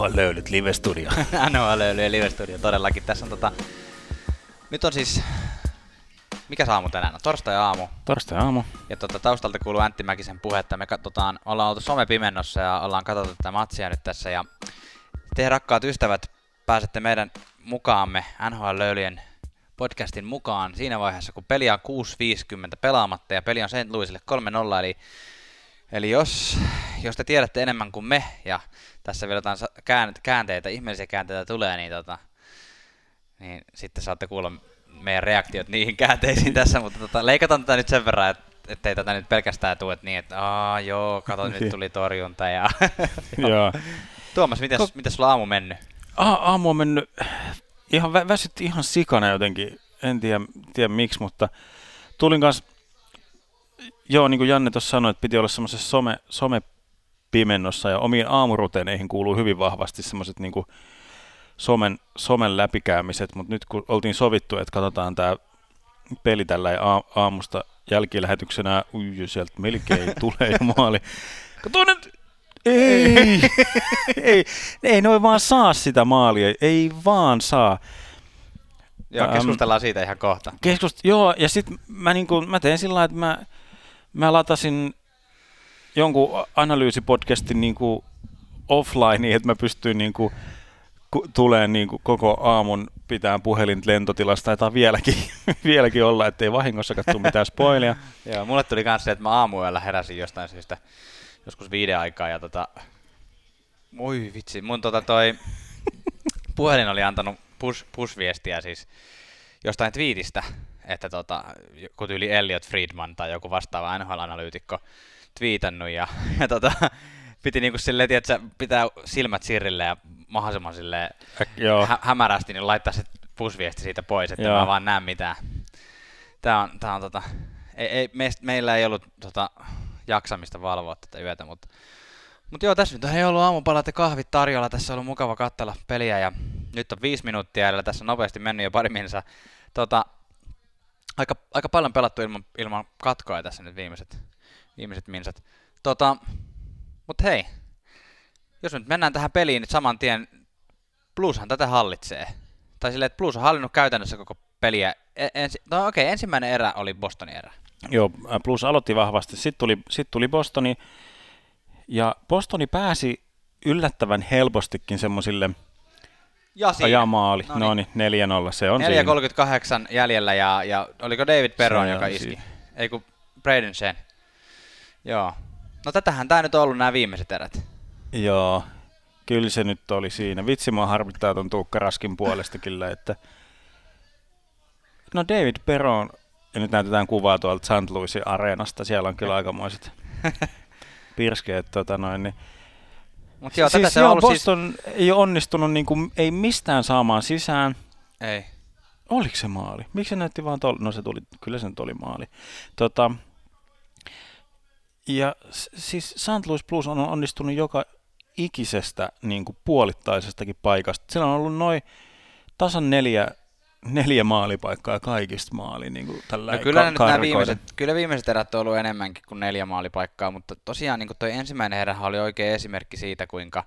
NHL-löylyt live-studio. NHL-löyly live-studio todellakin. Tässä on tota... Nyt on siis... Mikä aamu tänään on? Torstai-aamu. Torstai-aamu. Ja tota, taustalta kuuluu Antti Mäkisen puhetta. Me katsotaan, ollaan oltu somepimennossa ja ollaan katsottu tätä matsia nyt tässä. Ja te rakkaat ystävät pääsette meidän mukaamme NHL-löylyjen podcastin mukaan siinä vaiheessa, kun peli on 6.50 pelaamatta ja peli on St. Louisille 3-0, eli, eli jos, jos te tiedätte enemmän kuin me ja tässä vielä jotain käänteitä, ihmeellisiä käänteitä tulee, niin, tota, niin sitten saatte kuulla meidän reaktiot niihin käänteisiin tässä, mutta tota, leikataan tätä nyt sen verran, että ettei tätä nyt pelkästään tule että niin, että aa joo, kato nyt tuli torjunta ja... joo. Tuomas, miten, miten sulla aamu mennyt? A- aamu on mennyt ihan vä- väsytti ihan sikana jotenkin, en tiedä, tiedä miksi, mutta tulin kanssa, joo niin kuin Janne tuossa sanoi, että piti olla semmoisessa some, somepimennossa ja omiin aamuruteineihin kuuluu hyvin vahvasti semmoiset niin somen, somen läpikäymiset, mutta nyt kun oltiin sovittu, että katsotaan tämä peli tällä aamusta jälkilähetyksenä, ui, sieltä melkein tulee jo maali. Kato nyt, ei, ei, ei noin vaan saa sitä maalia, ei vaan saa. Joo, keskustellaan siitä ihan kohta. Keskust, joo, ja sitten mä, niinku, mä tein sillä että mä, mä latasin jonkun analyysipodcastin niinku offline, että mä pystyin niinku, ku, tulee niinku koko aamun pitää puhelin lentotilasta, tai vieläkin, vieläkin olla, ettei vahingossa katso mitään spoilia. joo, mulle tuli kanssa se, että mä aamuilla heräsin jostain syystä joskus viiden aikaa ja tota, oi vitsi, mun tota toi puhelin oli antanut push, push-viestiä siis jostain twiitistä, että tota, kun tyyli Elliot Friedman tai joku vastaava NHL-analyytikko twiitannut ja, ja tota, piti niinku silleen, että pitää silmät sirrille ja mahdollisimman silleen hä- hämärästi, niin laittaa se push-viesti siitä pois, että Joo. mä vaan näen mitään. Tää on, tää on tota, ei, ei, meistä, meillä ei ollut tota, jaksamista valvoa tätä yötä, mutta mutta joo, tässä nyt ei ollut aamupalat ja kahvit tarjolla, tässä on ollut mukava katsella peliä ja nyt on viisi minuuttia ja tässä on nopeasti mennyt jo pari minsa. Tota, aika, aika paljon pelattu ilman, ilman katkoa tässä nyt viimeiset, viimeiset minsat. Tota, mutta hei, jos nyt mennään tähän peliin niin saman tien, Blueshan tätä hallitsee. Tai silleen, että Blues on hallinnut käytännössä koko peliä. E, ensi, no okei, okay, ensimmäinen erä oli Bostonin erä. Joo, plus aloitti vahvasti. Sitten tuli, sit tuli Bostoni, ja Bostoni pääsi yllättävän helpostikin semmoisille ja ajamaali. No niin, 4-0, se on 4.38 jäljellä, ja, ja oliko David Perron, joka iski? Siinä. Ei kun Braden Shen. Joo. No tätähän tämä nyt on ollut nämä viimeiset erät. Joo, kyllä se nyt oli siinä. Vitsi, mua harmittaa ton Tuukka Raskin puolesta kyllä, että No David Perron ja nyt näytetään kuvaa tuolta St. Louisin areenasta. Siellä on kyllä aikamoiset pirskeet. Tota noin, niin. Mut joo, siis tätä se joo, siis- Boston siis... ei ole onnistunut niin kuin, ei mistään saamaan sisään. Ei. Oliko se maali? Miksi se näytti vaan tol... No se tuli, kyllä se nyt oli maali. Tota, ja siis St. Louis Blues on onnistunut joka ikisestä niin kuin puolittaisestakin paikasta. Siellä on ollut noin tasan neljä neljä maalipaikkaa kaikista maali niin kuin tällä no kyllä, ka- nyt nämä viimeiset, kyllä viimeiset erät on ollut enemmänkin kuin neljä maalipaikkaa, mutta tosiaan niin tuo ensimmäinen erä oli oikein esimerkki siitä, kuinka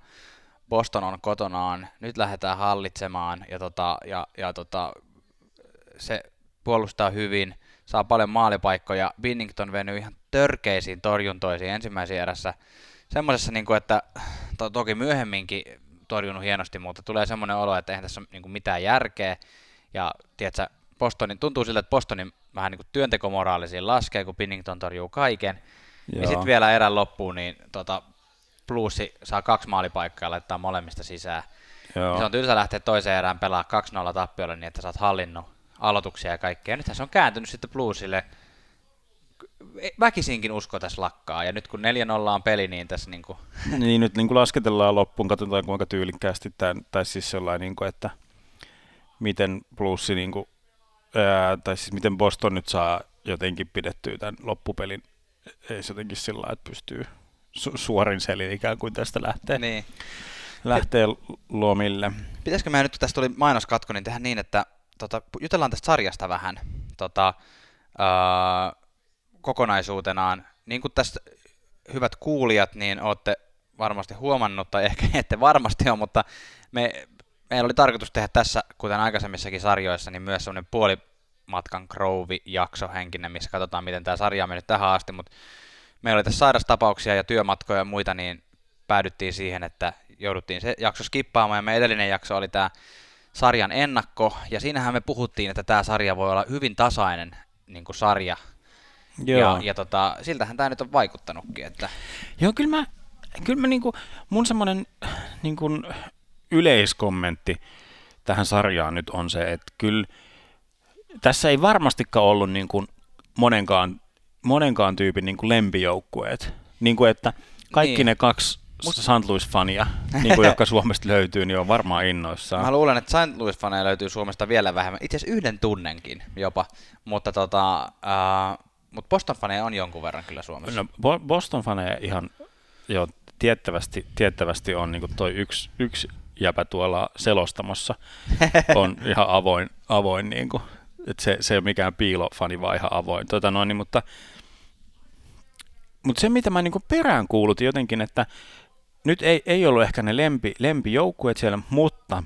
Boston on kotonaan, nyt lähdetään hallitsemaan ja, tota, ja, ja tota, se puolustaa hyvin, saa paljon maalipaikkoja, Binnington venyy ihan törkeisiin torjuntoisiin ensimmäisessä erässä, semmoisessa, niin kuin, että to, toki myöhemminkin torjunut hienosti, mutta tulee semmoinen olo, että eihän tässä ole niin kuin mitään järkeä, ja tiedätkö, Bostonin, tuntuu siltä, että Bostonin vähän niin kuin työntekomoraalisiin laskee, kun Pinnington torjuu kaiken. Joo. Ja sitten vielä erän loppuun, niin tota, Bluesi saa kaksi maalipaikkaa ja laittaa molemmista sisään. Joo. Se on tylsä lähteä toiseen erään pelaa 2-0 tappiolle niin, että sä oot hallinnut aloituksia ja kaikkea. Ja nythän se on kääntynyt sitten Bluesille. Väkisinkin usko tässä lakkaa, ja nyt kun 4-0 on peli, niin tässä niin kuin... niin, nyt niin kuin lasketellaan loppuun, katsotaan kuinka tyylikkäästi tämän, tai siis sellainen, niin kuin, että miten plussi, niin kuin, ää, tai siis miten Boston nyt saa jotenkin pidettyä tämän loppupelin ei se jotenkin sillä että pystyy su- suorin selin ikään kuin tästä lähtee, niin. lähtee lomille. Pitäisikö me nyt, tästä tuli mainoskatko, niin tehdä niin, että tota, jutellaan tästä sarjasta vähän tota, ää, kokonaisuutenaan. Niin kuin tästä hyvät kuulijat, niin olette varmasti huomannut, tai ehkä ette varmasti ole, mutta me, meillä oli tarkoitus tehdä tässä, kuten aikaisemmissakin sarjoissa, niin myös semmoinen puolimatkan Grove-jakso henkinen, missä katsotaan, miten tämä sarja on mennyt tähän asti, mutta meillä oli tässä sairastapauksia ja työmatkoja ja muita, niin päädyttiin siihen, että jouduttiin se jakso skippaamaan, ja meidän edellinen jakso oli tämä sarjan ennakko, ja siinähän me puhuttiin, että tämä sarja voi olla hyvin tasainen niin kuin sarja, Joo. ja, ja tota, siltähän tämä nyt on vaikuttanutkin. Että... Joo, kyllä mä, kyllä mä niinku, mun semmoinen niinku, yleiskommentti tähän sarjaan nyt on se, että kyllä tässä ei varmastikaan ollut niin kuin monenkaan, monenkaan tyypin niin kuin lempijoukkueet. Niin kuin, että kaikki niin. ne kaksi Mut... St. Louis-fania, niin kuin, jotka Suomesta löytyy, niin on varmaan innoissaan. Mä luulen, että St. Louis-faneja löytyy Suomesta vielä vähemmän. Itse asiassa yhden tunnenkin jopa. Mutta tota, äh, mut Boston-faneja on jonkun verran kyllä Suomessa. No, Boston-faneja ihan jo tiettävästi, tiettävästi on niin toi yksi, yksi jäpä tuolla selostamossa on ihan avoin, avoin niin kuin, että se, se ei ole mikään piilofani, vaan ihan avoin. Tota noin, niin, mutta, mutta se, mitä mä niin perään kuulutin jotenkin, että nyt ei, ei ollut ehkä ne lempi, lempijoukkueet siellä, mutta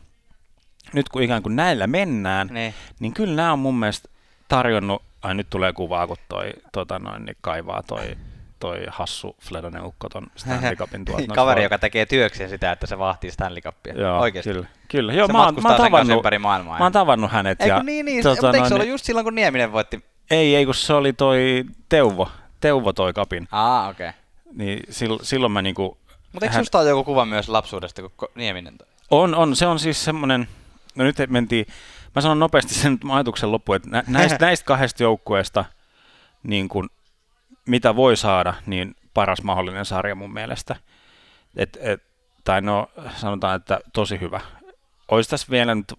nyt kun ikään kuin näillä mennään, ne. niin kyllä nämä on mun mielestä tarjonnut, ai nyt tulee kuvaa, kun toi tota noin, niin kaivaa toi toi hassu Fledonen ukko ton Stanley Cupin tuolta. Kaveri, joka tekee työkseen sitä, että se vahtii Stanley Cupia. Joo, Oikeasti. Kyllä, kyllä. Joo, se mä, mä, oon tavannut, ympäri maailmaa. Mä oon tavannut hänet. Eikö ja, niin, niin. Tota, mutta eikö se ollut just silloin, kun Nieminen voitti? Ei, ei, kun se oli toi Teuvo. Teuvo toi kapin. Aa, okei. Okay. Niin silloin, silloin mä niinku... Mutta eikö hän... susta ole joku kuva myös lapsuudesta, kun Nieminen toi? On, on. Se on siis semmoinen... No nyt mentiin... Mä sanon nopeasti sen ajatuksen loppuun, että näistä, näistä kahdesta joukkueesta, niin kun, mitä voi saada, niin paras mahdollinen sarja mun mielestä. Et, et, tai no, sanotaan, että tosi hyvä. Olisi tässä vielä nyt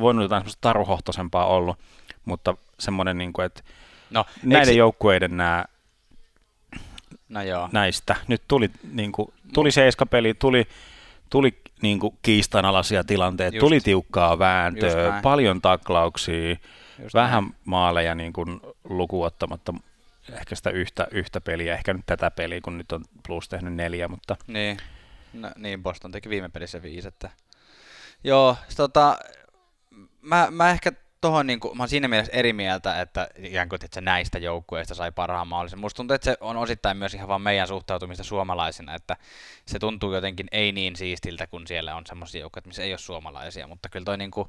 voinut jotain semmoista taruhohtoisempaa ollut, mutta semmoinen, niin kuin, että no, näiden eikö... joukkueiden nämä no joo. näistä. Nyt tuli, niin kuin, tuli seiskapeli, tuli, tuli niin kuin kiistanalaisia tilanteita, Just. tuli tiukkaa vääntöä, paljon taklauksia, Just vähän näin. maaleja niin kuin, lukuottamatta ehkä sitä yhtä, yhtä peliä, ehkä nyt tätä peliä, kun nyt on Plus tehnyt neljä, mutta... Niin, no, niin Boston teki viime pelissä viisi, että... Joo, tota, mä, mä ehkä tohon, niin kuin, mä oon siinä mielessä eri mieltä, että ikään kuin että näistä joukkueista sai parhaan mahdollisen. Musta tuntuu, että se on osittain myös ihan vaan meidän suhtautumista suomalaisina, että se tuntuu jotenkin ei niin siistiltä, kun siellä on semmoisia joukkueita, missä ei ole suomalaisia, mutta kyllä toi niin kuin,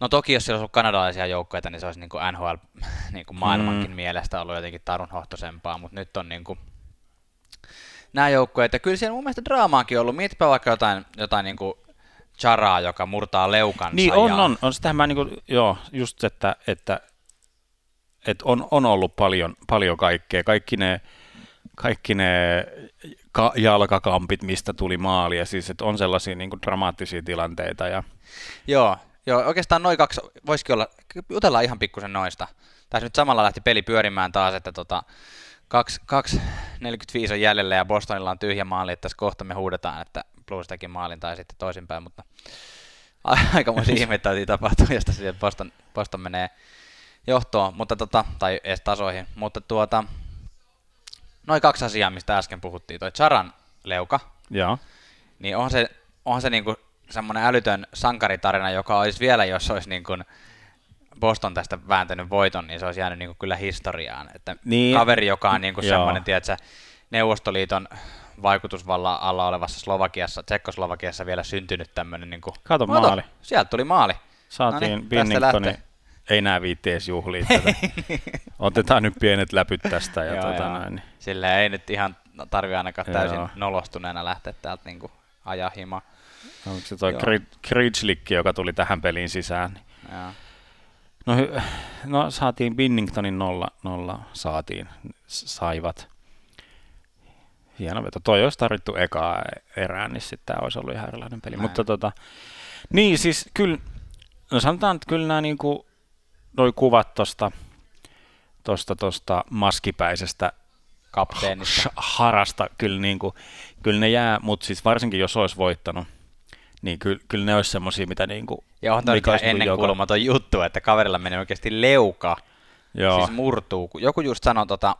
No toki jos siellä olisi ollut kanadalaisia joukkoja, niin se olisi niin kuin NHL niin kuin maailmankin mm. mielestä ollut jotenkin tarunhohtoisempaa, mutta nyt on niin kuin nämä joukkueet. Ja kyllä siellä mun mielestä draamaakin ollut. Mietipä vaikka jotain, jotain niin kuin charaa, joka murtaa leukansa. Niin on, ja... on. on sitähän mä niin kuin, joo, just että, että, että on, on ollut paljon, paljon kaikkea. Kaikki ne, kaikki ne ka- jalkakampit, mistä tuli maali, ja siis että on sellaisia niin kuin dramaattisia tilanteita. Ja... Joo, Joo, oikeastaan noin kaksi, voisikin olla, jutellaan ihan pikkusen noista. Tässä nyt samalla lähti peli pyörimään taas, että tota, 2.45 on jäljellä ja Bostonilla on tyhjä maali, että tässä kohta me huudetaan, että Blues teki maalin tai sitten toisinpäin, mutta aika muista ihmettä tapahtuu, josta sitten Boston, Boston menee johtoon, mutta tota, tai edes tasoihin, mutta tuota, noin kaksi asiaa, mistä äsken puhuttiin, toi Charan leuka, Joo. niin onhan se, onhan se niinku semmoinen älytön sankaritarina, joka olisi vielä, jos olisi niin kuin Boston tästä vääntänyt voiton, niin se olisi jäänyt niin kuin kyllä historiaan. Että niin. kaveri, joka on niin kuin semmoinen, tiedätkö, Neuvostoliiton vaikutusvallan alla olevassa Slovakiassa, Tsekkoslovakiassa vielä syntynyt tämmöinen. Niin kuin, Kato maali. Sieltä tuli maali. Saatiin no niin. Ei nää viitti edes juhlia tätä. Otetaan nyt pienet läpyt tästä. Ja joo, tuota joo. Näin. Sillä ei nyt ihan tarvi ainakaan täysin joo. nolostuneena lähteä täältä niin kuin ajaa himaa. Onko se toi Kridgelikki, joka tuli tähän peliin sisään? Niin. No, no, saatiin Binningtonin nolla, nolla saatiin, saivat. Hieno veto. Toi olisi tarvittu ekaa erään, niin sitten tämä olisi ollut ihan erilainen peli. Näin. Mutta tota, niin siis kyllä, no sanotaan, että kyllä nämä niinku, noi kuvat tuosta tosta, tosta maskipäisestä kapteenista. harasta, kyllä, niinku, kyllä ne jää, mutta siis varsinkin jos olisi voittanut, niin kyllä, kyllä ne olisi semmoisia, mitä niin kuin... Ja on tämä ennen joka... juttu, että kaverilla menee oikeasti leuka, Joo. siis murtuu. Joku just sanoi tota,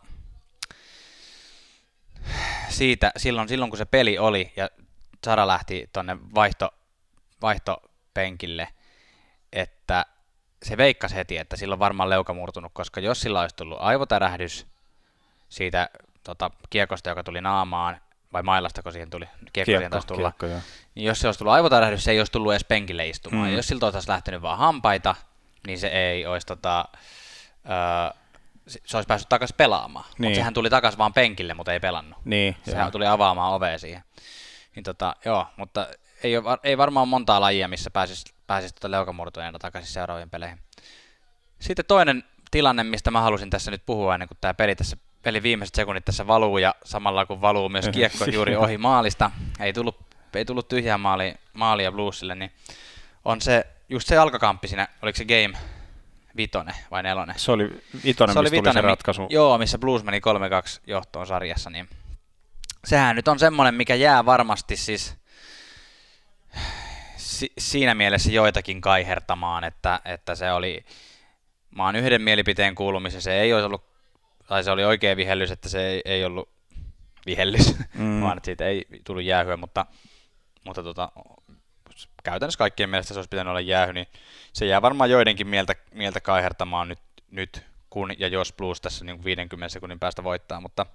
siitä, silloin, silloin kun se peli oli ja Sara lähti tuonne vaihto, vaihtopenkille, että se veikkasi heti, että sillä on varmaan leuka murtunut, koska jos sillä olisi tullut aivotärähdys siitä tota, kiekosta, joka tuli naamaan, vai mailasta, kun siihen tuli, kiekko, kiekko taas tulla, kiekko, niin jos se olisi tullut aivotärähdys, se ei olisi tullut edes penkille istumaan. Mm. jos siltä olisi lähtenyt vaan hampaita, niin se ei olisi tota, öö, se olisi päässyt takaisin pelaamaan. Niin. Mutta sehän tuli takaisin vaan penkille, mutta ei pelannut. Niin, sehän joo. tuli avaamaan ovea siihen. Niin tota, joo, mutta ei, ole, ei varmaan montaa lajia, missä pääsisi, pääsisi tuota leukamurtuneena takaisin seuraaviin peleihin. Sitten toinen tilanne, mistä mä halusin tässä nyt puhua ennen kuin tämä peli tässä peli viimeiset sekunnit tässä valuu ja samalla kun valuu myös kiekko juuri ohi maalista, ei tullut, ei tullut tyhjää maali, maalia Bluesille, niin on se just se alkakamppi siinä, oliko se game vitone vai nelone? Se oli vitonen, se oli vitone, se ratkaisu. Joo, missä Blues meni 3-2 johtoon sarjassa, niin sehän nyt on semmoinen, mikä jää varmasti siis si- siinä mielessä joitakin kaihertamaan, että, että se oli, mä oon yhden mielipiteen kuulumisen, se ei olisi ollut, tai se oli oikea vihellys, että se ei, ei ollut vihellys, mm. vaan että siitä ei tullut jäähyä, mutta, mutta tota, käytännössä kaikkien mielestä se olisi pitänyt olla jäähy, niin se jää varmaan joidenkin mieltä, mieltä kaihertamaan nyt, nyt kun ja jos Blues tässä niin 50 sekunnin päästä voittaa, mutta,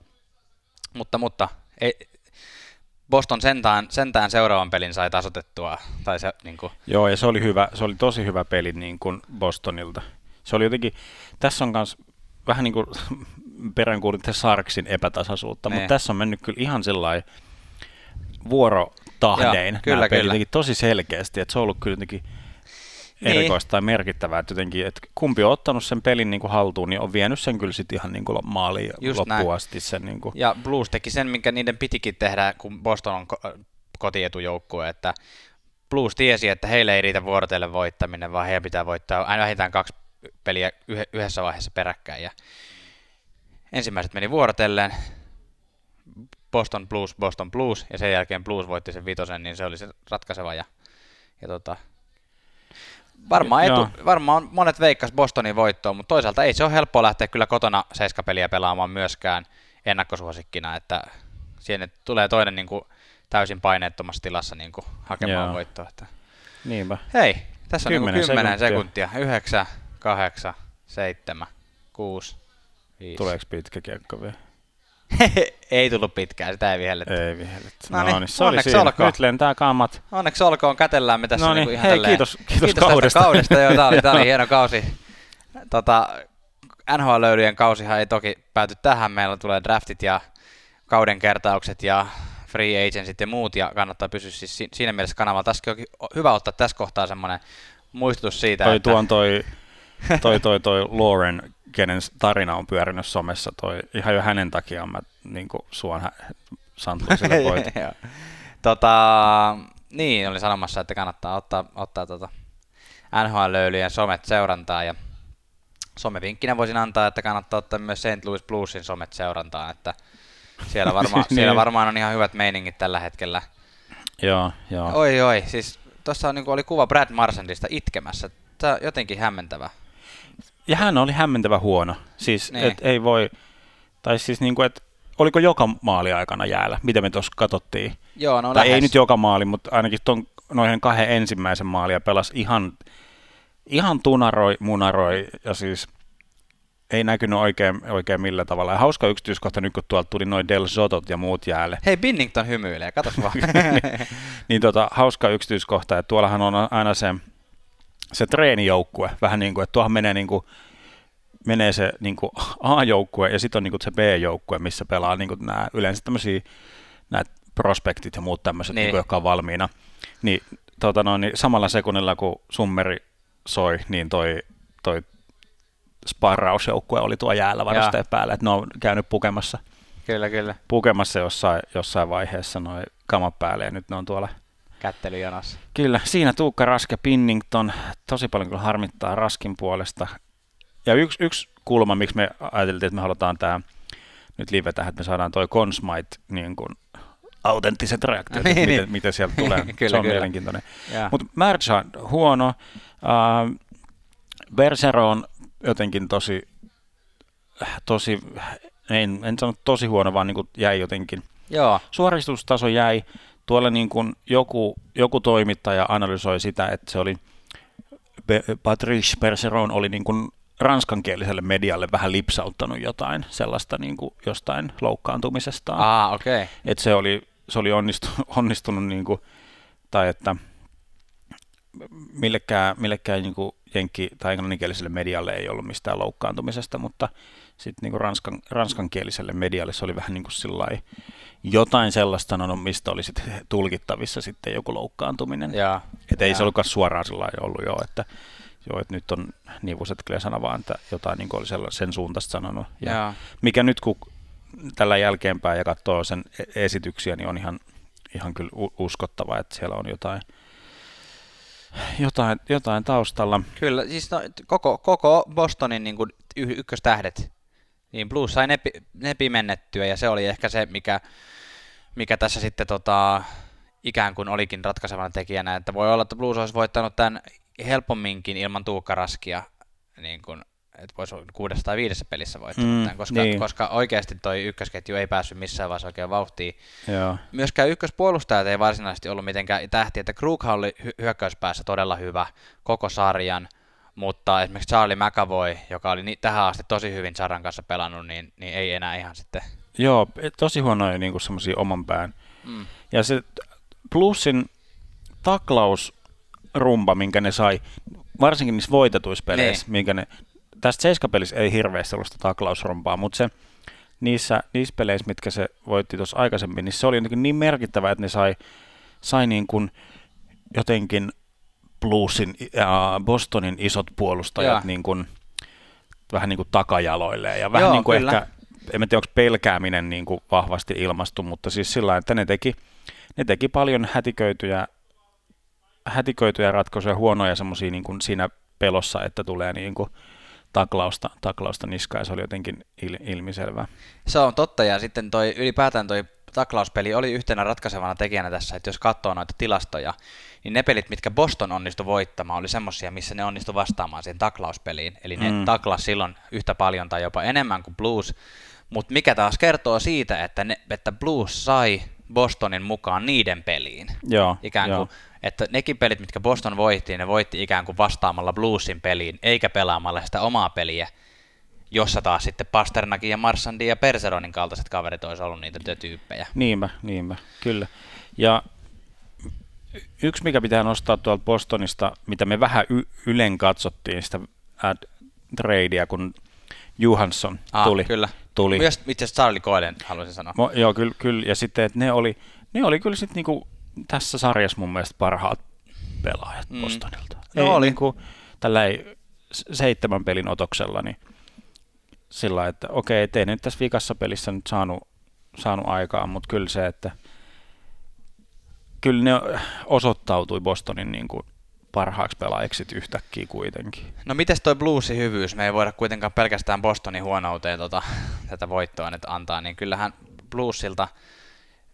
mutta, mutta ei, Boston sentään, sentään seuraavan pelin sai tasotettua. Tai se, niin kuin. Joo, ja se oli, hyvä, se oli tosi hyvä peli niin kuin Bostonilta. Se oli jotenkin, tässä on myös vähän niin kuin peräänkuulitte Sarksin epätasaisuutta, ne. mutta niin. tässä on mennyt kyllä ihan sellainen vuorotahdein. Joo, kyllä, kyllä. tosi selkeästi, että se on ollut kyllä jotenkin niin. erikoista tai merkittävää, että jotenkin, että kumpi on ottanut sen pelin niin kuin haltuun, niin on vienyt sen kyllä sitten ihan niin kuin maaliin Just loppuun näin. asti. Sen, niin kuin. Ja Blues teki sen, minkä niiden pitikin tehdä, kun Boston on kotietujoukkue, että Blues tiesi, että heille ei riitä vuorotelle voittaminen, vaan heidän pitää voittaa aina vähintään kaksi peliä yhdessä vaiheessa peräkkäin. Ja ensimmäiset meni vuorotellen, Boston Blues, Boston Blues, ja sen jälkeen Blues voitti sen vitosen, niin se oli se ratkaiseva. Ja, ja tota, Varmaan, etu, varmaan monet veikkas Bostonin voittoon, mutta toisaalta ei se ole helppoa lähteä kyllä kotona seiskapeliä pelaamaan myöskään ennakkosuosikkina, että siihen tulee toinen niin kuin, täysin paineettomassa tilassa niin kuin, hakemaan Joo. voittoa. Että. Niinpä. Hei, tässä on 10 niin 10 sekuntia. sekuntia. 9, 8, 7, 6, 5. Tuleeko pitkä kiekko vielä? ei tullut pitkään, sitä ei vihelletty. Ei vihelletty. No, niin, se onneksi oli olkoon. Nyt lentää kammat. Onneksi olkoon, kätellään me tässä no niin, ihan hei, kiitos, kiitos, kiitos kaudesta. kaudesta. Joo, tää oli, tää oli hieno kausi. Tota, NHL-löylyjen kausihan ei toki pääty tähän. Meillä tulee draftit ja kauden kertaukset ja free agentsit ja muut, ja kannattaa pysyä siis siinä mielessä kanavalla. Tässä on hyvä ottaa tässä kohtaa semmoinen muistutus siitä, toi, että... Tuon toi, toi, toi, toi Lauren kenen tarina on pyörinyt somessa, toi, ihan jo hänen takiaan mä niin suon hä- Santlusille voit. tota, niin, oli sanomassa, että kannattaa ottaa, ottaa tota NHL-löylyjen somet seurantaa ja somevinkkinä voisin antaa, että kannattaa ottaa myös St. Louis Bluesin somet seurantaan, että siellä, varma, niin. siellä varmaan on ihan hyvät meiningit tällä hetkellä. Joo, joo. Oi, oi, siis tuossa niin oli kuva Brad Marsandista itkemässä. Tämä on jotenkin hämmentävä ja hän oli hämmentävä huono. Siis, niin. et ei voi, tai siis niin kuin, että oliko joka maali aikana jäällä, mitä me tuossa katsottiin. Joo, no tai lähes. ei nyt joka maali, mutta ainakin ton, noin kahden ensimmäisen maalia pelasi ihan, ihan tunaroi, munaroi ja siis ei näkynyt oikein, oikein millä tavalla. Ja hauska yksityiskohta nyt, kun tuolta tuli noin Del Sotot ja muut jäälle. Hei, Binnington hymyilee, kato vaan. niin, niin tota, hauska yksityiskohta, että tuollahan on aina se se treenijoukkue, vähän niin kuin, että tuohon menee, niin kuin, menee se niin kuin A-joukkue ja sitten on niin kuin se B-joukkue, missä pelaa niin kuin nämä, yleensä tämmöisiä nämä prospektit ja muut tämmöiset, niin. Niin kuin, jotka on valmiina. Niin, tota noin, niin samalla sekunnilla, kun summeri soi, niin toi, toi sparrausjoukkue oli tuo jäällä varusteen päällä, että ne on käynyt pukemassa. Kyllä, kyllä. Pukemassa jossain, jossain vaiheessa noin kamat päälle ja nyt ne on tuolla – kättelyjonossa. Kyllä, siinä Tuukka Raske Pinnington, tosi paljon kyllä harmittaa Raskin puolesta. Ja yksi, yksi kulma, miksi me ajateltiin, että me halutaan tämä nyt live tähän, että me saadaan toi Consmite niin kuin autenttiset reaktiot, niin, miten, niin. miten sieltä tulee. kyllä, se on kyllä. mielenkiintoinen. Mutta Mercha huono. Uh, Bersero on jotenkin tosi, tosi en, en sano tosi huono, vaan niin jäi jotenkin Joo. Suoristustaso jäi. Tuolla niin kuin joku, joku toimittaja analysoi sitä, että se oli, Patrice Perseron oli niin kuin ranskankieliselle medialle vähän lipsauttanut jotain sellaista niin kuin jostain loukkaantumisestaan. Ah, okei. Okay. Että se oli, se oli onnistunut, onnistunut niin kuin, tai että millekään, millekään niin kuin jenkki- tai englanninkieliselle medialle ei ollut mistään loukkaantumisesta, mutta sitten niin ranskan, ranskankieliselle medialle se oli vähän niin kuin sillai, jotain sellaista, no, mistä oli sit tulkittavissa sitten joku loukkaantuminen. Ja, että ei se ollutkaan suoraan sillä ollut jo, että, joo, että nyt on nivuset kyllä sana vaan, että jotain niin oli sen suuntaista sanonut. Ja ja. Mikä nyt kun tällä jälkeenpäin ja katsoo sen e-, esityksiä, niin on ihan, ihan kyllä uskottava, että siellä on jotain, jotain, jotain taustalla. Kyllä, siis no, koko, koko Bostonin niin kuin y- ykköstähdet, niin Blues sai ne, ne pimennettyä ja se oli ehkä se, mikä, mikä tässä sitten tota, ikään kuin olikin ratkaisevana tekijänä, että voi olla, että Blues olisi voittanut tämän helpomminkin ilman Tuukka Raskia, niin kuin, että voisi kuudessa tai viidessä pelissä voittaa mm, tämän, koska, niin. koska oikeasti toi ykkösketju ei päässyt missään vaiheessa oikein vauhtiin. Joo. Myöskään ykköspuolustajat ei varsinaisesti ollut mitenkään tähti, että Krughan oli hy- hyökkäyspäässä todella hyvä koko sarjan, mutta esimerkiksi Charlie McAvoy, joka oli ni- tähän asti tosi hyvin Saran kanssa pelannut, niin, niin ei enää ihan sitten... Joo, tosi huonoja niin semmoisia oman pään. Mm. Ja se plussin taklausrumba, minkä ne sai, varsinkin niissä voitetuissa peleissä, niin. minkä ne, tästä seiskapelissä ei hirveästi ollut taklausrumpaa, mutta se niissä, niissä peleissä, mitkä se voitti tuossa aikaisemmin, niin se oli niin merkittävä, että ne sai, sai niin kuin jotenkin Bluesin ja Bostonin isot puolustajat niin kuin, vähän niin kuin takajaloille ja vähän Joo, niin kuin kyllä. ehkä, en tiedä onko pelkääminen niin kuin vahvasti ilmastu, mutta siis sillä että ne teki, ne teki paljon hätiköityjä, hätiköityjä ratkaisuja, huonoja semmoisia niin kuin siinä pelossa, että tulee niin kuin taklausta, taklausta niskaan ja se oli jotenkin il, ilmiselvää. Se on totta ja sitten toi, ylipäätään toi taklauspeli oli yhtenä ratkaisevana tekijänä tässä, että jos katsoo noita tilastoja, niin ne pelit, mitkä Boston onnistui voittamaan, oli semmoisia, missä ne onnistui vastaamaan siihen taklauspeliin. Eli ne mm. taklas silloin yhtä paljon tai jopa enemmän kuin Blues. Mutta mikä taas kertoo siitä, että, ne, että Blues sai Bostonin mukaan niiden peliin. Joo, ikään kuin, joo. Että nekin pelit, mitkä Boston voitti, ne voitti ikään kuin vastaamalla Bluesin peliin, eikä pelaamalla sitä omaa peliä, jossa taas sitten Pasternakin ja Marsandin ja Perseronin kaltaiset kaverit olisi ollut niitä tyyppejä. Niinpä, niinpä, kyllä. Ja yksi, mikä pitää nostaa tuolta Bostonista, mitä me vähän y- ylen katsottiin sitä ad tradea, kun Johansson ah, tuli. Kyllä. tuli. Myös itse asiassa Charlie Coylen haluaisin sanoa. Mo, joo, kyllä, kyllä. Ja sitten, että ne oli, ne oli kyllä sitten niinku tässä sarjassa mun mielestä parhaat pelaajat mm. Bostonilta. No ei, oli. Niinku, tällä ei seitsemän pelin otoksella, niin sillä että okei, okay, ei nyt tässä vikassa pelissä nyt saanut, saanut aikaa, mutta kyllä se, että kyllä ne osoittautui Bostonin niin kuin parhaaksi pelaajiksi yhtäkkiä kuitenkin. No mites toi Bluesin hyvyys? Me ei voida kuitenkaan pelkästään Bostonin huonouteen tota, tätä voittoa nyt antaa, niin kyllähän Bluesilta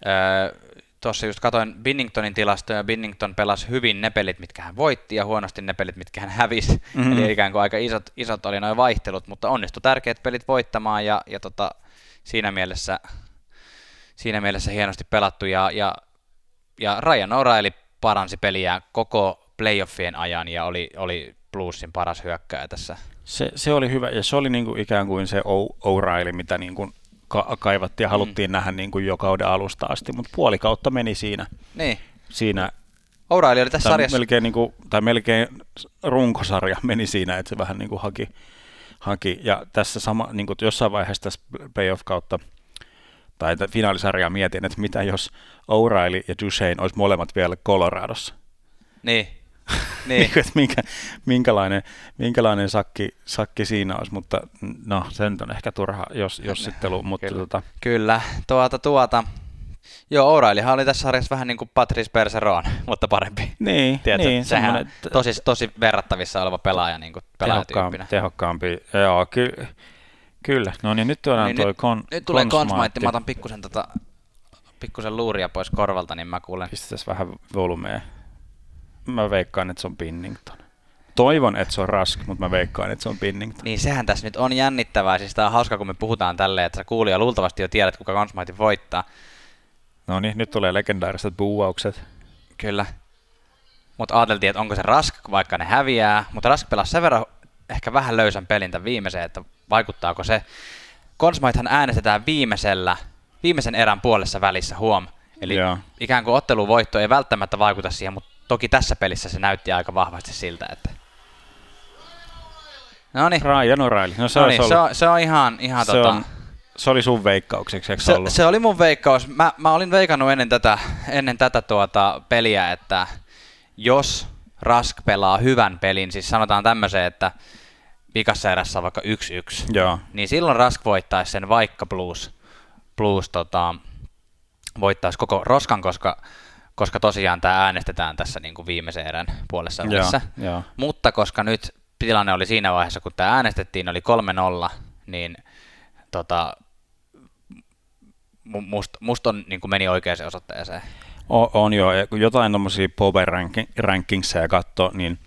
öö, tuossa just katoin Binningtonin tilastoja, Binnington pelasi hyvin ne pelit, mitkä hän voitti, ja huonosti ne pelit, mitkä hän hävisi. Mm-hmm. Eli ikään kuin aika isot, isot oli noin vaihtelut, mutta onnistui tärkeät pelit voittamaan, ja, ja tota, siinä, mielessä, siinä mielessä hienosti pelattu, ja, ja, ja Ryan O'Reilly paransi peliä koko playoffien ajan, ja oli, oli Bluesin paras hyökkääjä tässä. Se, se oli hyvä, ja se oli niinku ikään kuin se O'Reilly, mitä niinku ka- kaivattiin ja mm. haluttiin mm. nähdä niin kuin jo kauden alusta asti, mutta puoli kautta meni siinä. Niin. Siinä O'Reilly oli tässä sarjassa. Melkein, niin kuin, tai melkein runkosarja meni siinä, että se vähän niin kuin haki, haki. Ja tässä sama, niin kuin jossain vaiheessa tässä playoff-kautta tai finaalisarjaa mietin, että mitä jos O'Reilly ja Duchesne olisi molemmat vielä Coloradossa. Niin. Niin. niin että minkä, minkälainen, minkälainen sakki, sakki siinä olisi, mutta no se nyt on ehkä turha jos, jossittelu. Mutta Kyllä. Tuota... Kyllä, tuota, tuota. Joo, O'Reillyhan oli tässä sarjassa vähän niin kuin Patrice Bergeron, mutta parempi. Niin, Tiedätkö, niin sehän tosi, tosi verrattavissa oleva pelaaja niin kuin tehokkaampi, tehokkaampi. Joo, ky- kyllä. No niin, nyt tuodaan niin, toi kon, Nyt tulee konsmaitti. Mä otan pikkusen, tota, pikkusen luuria pois korvalta, niin mä kuulen. Pistetään vähän volumea. Mä veikkaan, että se on Pinnington. Toivon, että se on Rask, mutta mä veikkaan, että se on Pinnington. Niin sehän tässä nyt on jännittävää. Siis tää on hauska, kun me puhutaan tälleen, että sä kuulija luultavasti jo tiedät, kuka Consmightin voittaa. No niin, nyt tulee legendaariset buuaukset. Kyllä. Mutta ajateltiin, että onko se Rask, vaikka ne häviää, mutta Rask pelasi sen verran ehkä vähän löysän pelin tämän viimeiseen, että vaikuttaako se. Consmitehan äänestetään viimeisellä, viimeisen erän puolessa välissä, huom. Eli Joo. ikään kuin otteluvoitto ei välttämättä vaikuta siihen, mutta toki tässä pelissä se näytti aika vahvasti siltä, että... No niin, Ryan O'Reilly. No se, se, on, se on ihan, ihan se, tota... on, se oli sun veikkaukseksi, eikö se, ollut? se oli mun veikkaus. Mä, mä olin veikannut ennen tätä, ennen tätä tuota peliä, että jos Rask pelaa hyvän pelin, siis sanotaan tämmöisen, että vikassa erässä on vaikka 1-1, Joo. niin silloin Rask voittaisi sen vaikka Blues, blues tota, voittaisi koko roskan, koska, koska tosiaan tämä äänestetään tässä niin kuin viimeisen erän puolessa välissä. Mutta koska nyt tilanne oli siinä vaiheessa, kun tämä äänestettiin, oli 3-0, niin tota, mu- must, must on, niin kuin meni oikeaan osoitteeseen. O, on joo, ja kun jotain tommosia power ranking, rankingseja katto, niin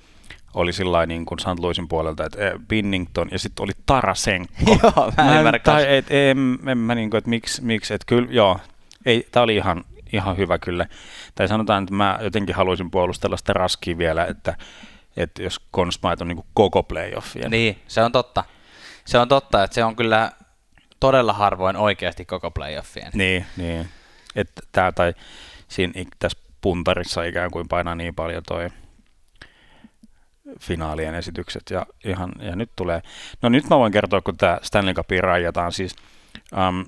oli sillä niin kuin St. Louisin puolelta, että eh, Binnington ja sitten oli Tarasenko. Joo, mä en ymmärrä tai et, en, en mä niin kuin, että miksi, miksi että kyllä, joo, ei, tää oli ihan, ihan hyvä kyllä. Tai sanotaan, että mä jotenkin haluaisin puolustella sitä raskia vielä, että, että jos Consmite on niin kuin koko playoffien. Niin, se on totta. Se on totta, että se on kyllä todella harvoin oikeasti koko playoffien. Niin, niin. Että tää tai siinä tässä puntarissa ikään kuin painaa niin paljon toi finaalien esitykset ja, ihan, ja nyt tulee, no nyt mä voin kertoa, kun tämä Stanley Cupia rajataan, siis um,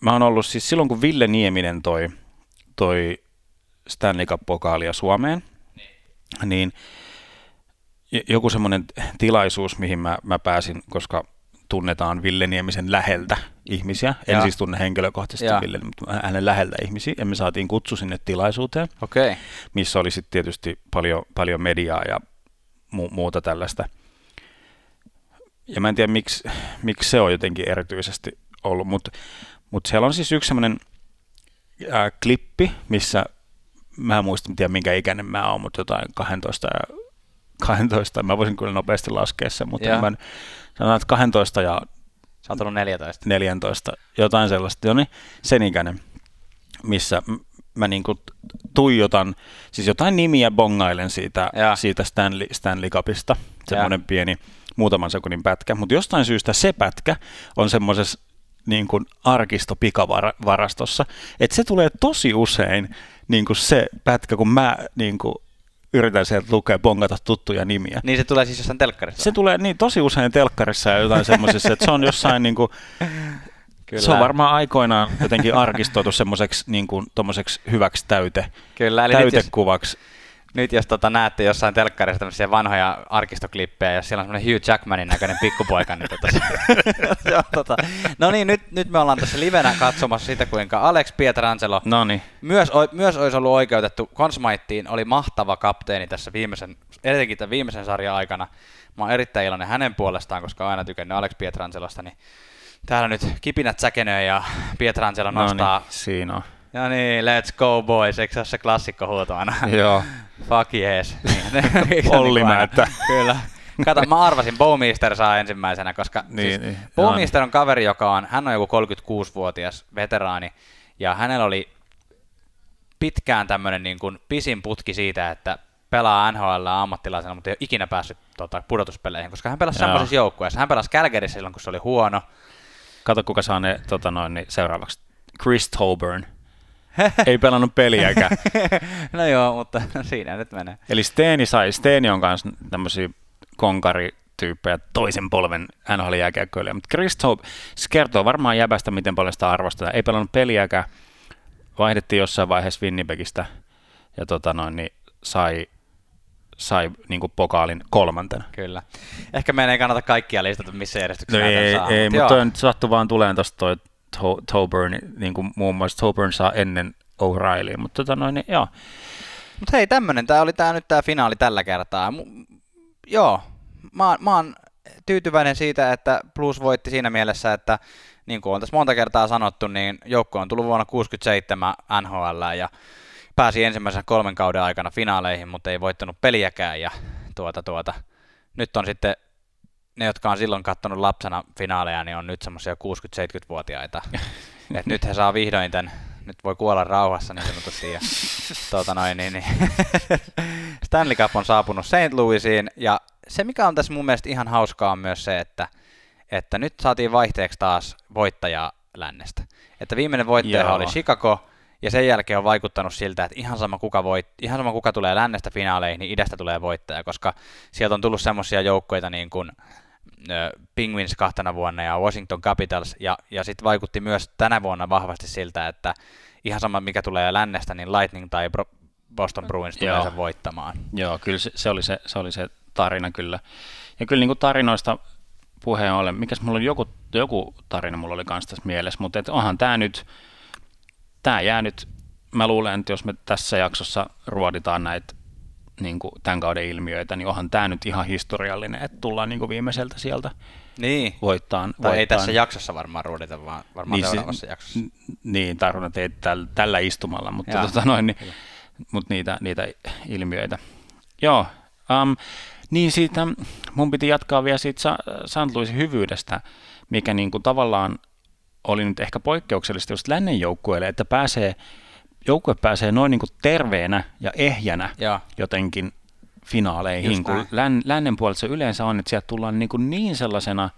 mä oon ollut siis silloin, kun Ville Nieminen toi, toi Stanley Cup-pokaalia Suomeen, niin joku semmoinen tilaisuus, mihin mä, mä pääsin, koska tunnetaan Ville Niemisen läheltä ihmisiä. En siis tunne henkilökohtaisesti Joo. Ville, mutta hänen läheltä ihmisiä. Ja me saatiin kutsu sinne tilaisuuteen. Okay. missä oli sitten tietysti paljon, paljon mediaa ja mu- muuta tällaista. Ja mä en tiedä, miksi, miksi se on jotenkin erityisesti ollut, mutta mut siellä on siis yksi semmoinen ää, klippi, missä mä en muista, en tiedä minkä ikäinen mä oon, mutta jotain 12 ja 12, mä voisin kyllä nopeasti laskea sen, mutta Joo. mä sanotaan, että 12 ja Sä oot ollut 14. 14, jotain sellaista, jo niin, sen ikäinen, missä mä niinku tuijotan, siis jotain nimiä bongailen siitä, Jaa. siitä Stanley, Stanley Cupista, semmoinen pieni muutaman sekunnin pätkä, mutta jostain syystä se pätkä on semmoisessa niin kuin arkistopikavarastossa, että se tulee tosi usein niin kuin se pätkä, kun mä niin kuin yritän sieltä lukea, bongata tuttuja nimiä. Niin se tulee siis jossain telkkarista. Se tulee niin tosi usein telkkarissa ja jotain semmoisessa, että se on jossain niin kuin, Kyllä. se on varmaan aikoinaan jotenkin arkistoitu semmoiseksi niin kuin, hyväksi täyte, Kyllä, eli nyt jos, täytekuvaksi. Nyt jos tota, näette jossain telkkarissa tämmöisiä vanhoja arkistoklippejä, ja siellä on semmoinen Hugh Jackmanin näköinen pikkupoika, niin tota, se, on, tota, no niin, nyt, nyt me ollaan tässä livenä katsomassa sitä, kuinka Alex Pietrangelo No niin, myös, o- myös olisi ollut oikeutettu Consmaittiin, oli mahtava kapteeni tässä viimeisen, etenkin tämän viimeisen sarjan aikana. Mä oon erittäin iloinen hänen puolestaan, koska aina tykännyt Alex Pietrangelosta, niin täällä nyt kipinät säkenöö ja Pietrangelo no nostaa. niin, siinä on. Ja niin, let's go boys, eikö se ole se klassikko huuto aina? Joo, Fuck yes. Niin, Olli niin. Määttä. Kyllä. Kato, mä arvasin, Bowmeister saa ensimmäisenä, koska Niin, siis niin. Bowmeister on kaveri, joka on, hän on joku 36-vuotias veteraani, ja hänellä oli pitkään tämmöinen niin kuin pisin putki siitä, että pelaa NHL ammattilaisena, mutta ei ole ikinä päässyt tota, pudotuspeleihin, koska hän pelasi semmoisessa joukkueessa. Hän pelasi Calgaryssa silloin, kun se oli huono. kato kuka saa ne tota noin, niin seuraavaksi. Chris Toburn. Ei pelannut peliäkään. no joo, mutta siinä nyt menee. Eli Steeni sai, Steeni on myös tämmöisiä konkarityyppejä, toisen polven nhl jääkiekkoilija, mutta Chris Taub, se kertoo varmaan jäbästä, miten paljon sitä arvostetaan. Ei pelannut peliäkään, vaihdettiin jossain vaiheessa Winnipegistä ja tota noin, niin sai, sai niin pokaalin kolmantena. Kyllä. Ehkä meidän ei kannata kaikkia listata, missä järjestyksessä No ei, saa. ei mut mutta joo. toi nyt sattui vaan tulemaan tuosta toi To- Toburn, niin kuin muun muassa Toburn saa ennen O'Reillya, mutta tota noin, niin joo. Mutta hei, tämmönen, tää oli tää nyt tää finaali tällä kertaa. M- joo, mä, mä oon tyytyväinen siitä, että Blues voitti siinä mielessä, että niin kuin on tässä monta kertaa sanottu, niin joukko on tullut vuonna 67 NHL ja pääsi ensimmäisen kolmen kauden aikana finaaleihin, mutta ei voittanut peliäkään ja tuota, tuota, nyt on sitten ne, jotka on silloin katsonut lapsena finaaleja, niin on nyt semmoisia 60-70-vuotiaita. Et nyt he saa vihdoin tämän nyt voi kuolla rauhassa niin sanotusti. Ja, tuota noin, niin, niin. Stanley Cup on saapunut St. Louisiin, ja se mikä on tässä mun mielestä ihan hauskaa on myös se, että, että nyt saatiin vaihteeksi taas voittaja lännestä. Että viimeinen voittaja Joo. oli Chicago, ja sen jälkeen on vaikuttanut siltä, että ihan sama kuka, voit, ihan sama kuka tulee lännestä finaaleihin, niin idästä tulee voittaja, koska sieltä on tullut semmoisia joukkoita niin kuin Penguins kahtena vuonna ja Washington Capitals, ja, ja sitten vaikutti myös tänä vuonna vahvasti siltä, että ihan sama mikä tulee lännestä, niin Lightning tai Boston Bruins tulee sen voittamaan. Joo, kyllä se, se, oli se, se oli se tarina kyllä. Ja kyllä niin kuin tarinoista puheen ollen, mikäs mulla oli joku, joku tarina mulla oli kanssa tässä mielessä, mutta et onhan tämä nyt, tämä jää nyt, mä luulen, että jos me tässä jaksossa ruoditaan näitä niin kuin tämän kauden ilmiöitä, niin onhan tämä nyt ihan historiallinen, että tullaan niin kuin viimeiseltä sieltä Niin. voittaan. Tai ei voittaan. tässä jaksossa varmaan ruudita, vaan varmaan niin, se- seuraavassa jaksossa. n- Niin, että ei tällä, tällä istumalla, mutta, Jaa, tota noin, niin, mutta niitä, niitä ilmiöitä. Joo, um, niin siitä, mun piti jatkaa vielä siitä St. Louisin hyvyydestä, mikä niin kuin tavallaan oli nyt ehkä poikkeuksellista just lännen joukkueelle, että pääsee, joukkue pääsee noin niin kuin terveenä ja ehjänä Joo. jotenkin finaaleihin, kun län, lännen puolelta se yleensä on, että sieltä tullaan niin, kuin niin sellaisena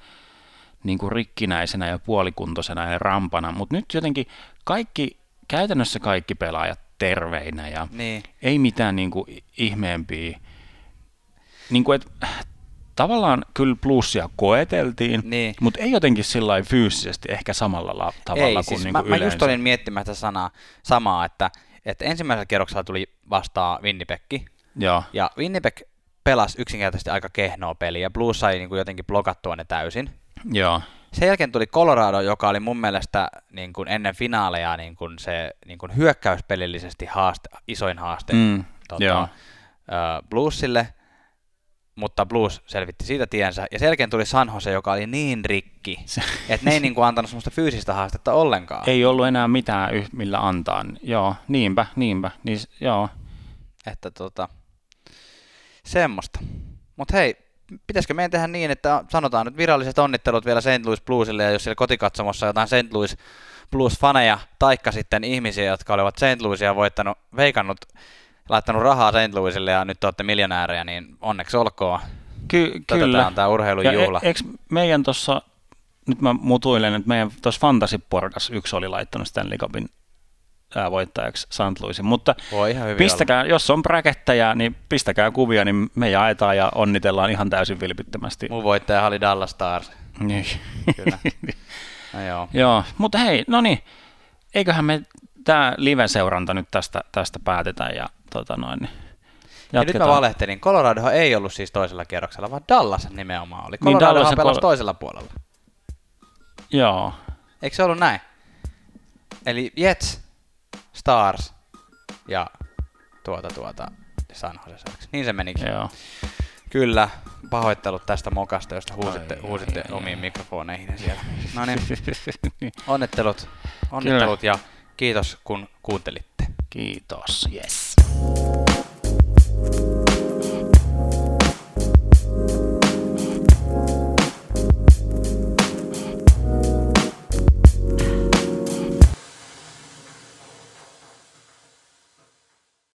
niin kuin rikkinäisenä ja puolikuntoisena ja rampana, mutta nyt jotenkin kaikki, käytännössä kaikki pelaajat terveinä ja Niin. ei mitään niin kuin ihmeempiä. Niin kuin, et, tavallaan kyllä plussia koeteltiin, Niin. mutta ei jotenkin sillä fyysisesti ehkä samalla la- tavalla Ei, kuin, siis niin mä, kuin mä yleensä. just olin miettimään tätä sanaa, samaa, että, että ensimmäisellä kierroksella tuli vastaan Winnipeg, Joo, ja Winnipeg pelasi yksinkertaisesti aika kehnoa peliä, ja Blues sai niin kuin jotenkin blokattua ne täysin. joo, Sen jälkeen tuli Colorado, joka oli mun mielestä niin kuin ennen finaaleja niin kuin se niin kuin hyökkäyspelillisesti haaste, isoin haaste Mm, tota, Bluesille, mutta Blues selvitti siitä tiensä. Ja sen jälkeen tuli San Jose, joka oli niin rikki, että ne ei niin kuin antanut semmoista fyysistä haastetta ollenkaan. ei ollut enää mitään, yh- millä antaa. Joo, niinpä, niinpä. Niin, joo, Että tota, semmoista. Mutta hei, pitäisikö meidän tehdä niin, että sanotaan nyt viralliset onnittelut vielä St. Louis Bluesille, ja jos siellä kotikatsomossa on jotain St. Louis Blues-faneja, taikka sitten ihmisiä, jotka olivat St. Louisia voittanut, veikannut, laittanut rahaa St. Louisille ja nyt olette miljonäärejä, niin onneksi olkoon. Ky- Tätä kyllä. on tämä urheilun juhla. Ja e- eikö meidän tuossa, nyt mä mutuilen, että meidän tuossa Fantasy-porkas yksi oli laittanut Stanley Cupin ää, voittajaksi St. Louisin, mutta Voi ihan hyvin pistäkää, jos on bräkettäjä, niin pistäkää kuvia, niin me jaetaan ja onnitellaan ihan täysin vilpittömästi. olla. Mun voittaja oli Dallas Stars. Niin. Kyllä. No joo. Joo, mutta hei, no niin, eiköhän me tämä live-seuranta nyt tästä, tästä päätetään ja tota noin, niin Ja nyt mä valehtelin. Colorado ei ollut siis toisella kierroksella, vaan Dallas nimenomaan oli. Colorado Niin, Dallas pelasi Col- toisella puolella. Joo, Eikö se ollut näin? Eli Jets, Stars ja tuota tuota San Jose Sharks. Niin se menikin. joo. Kyllä, pahoittelut tästä mokasta, josta huusitte, Ai, huusitte ai, omiin ai. mikrofoneihin siellä. No niin, onnittelut, onnittelut ja kiitos kun kuuntelitte. Kiitos, yes.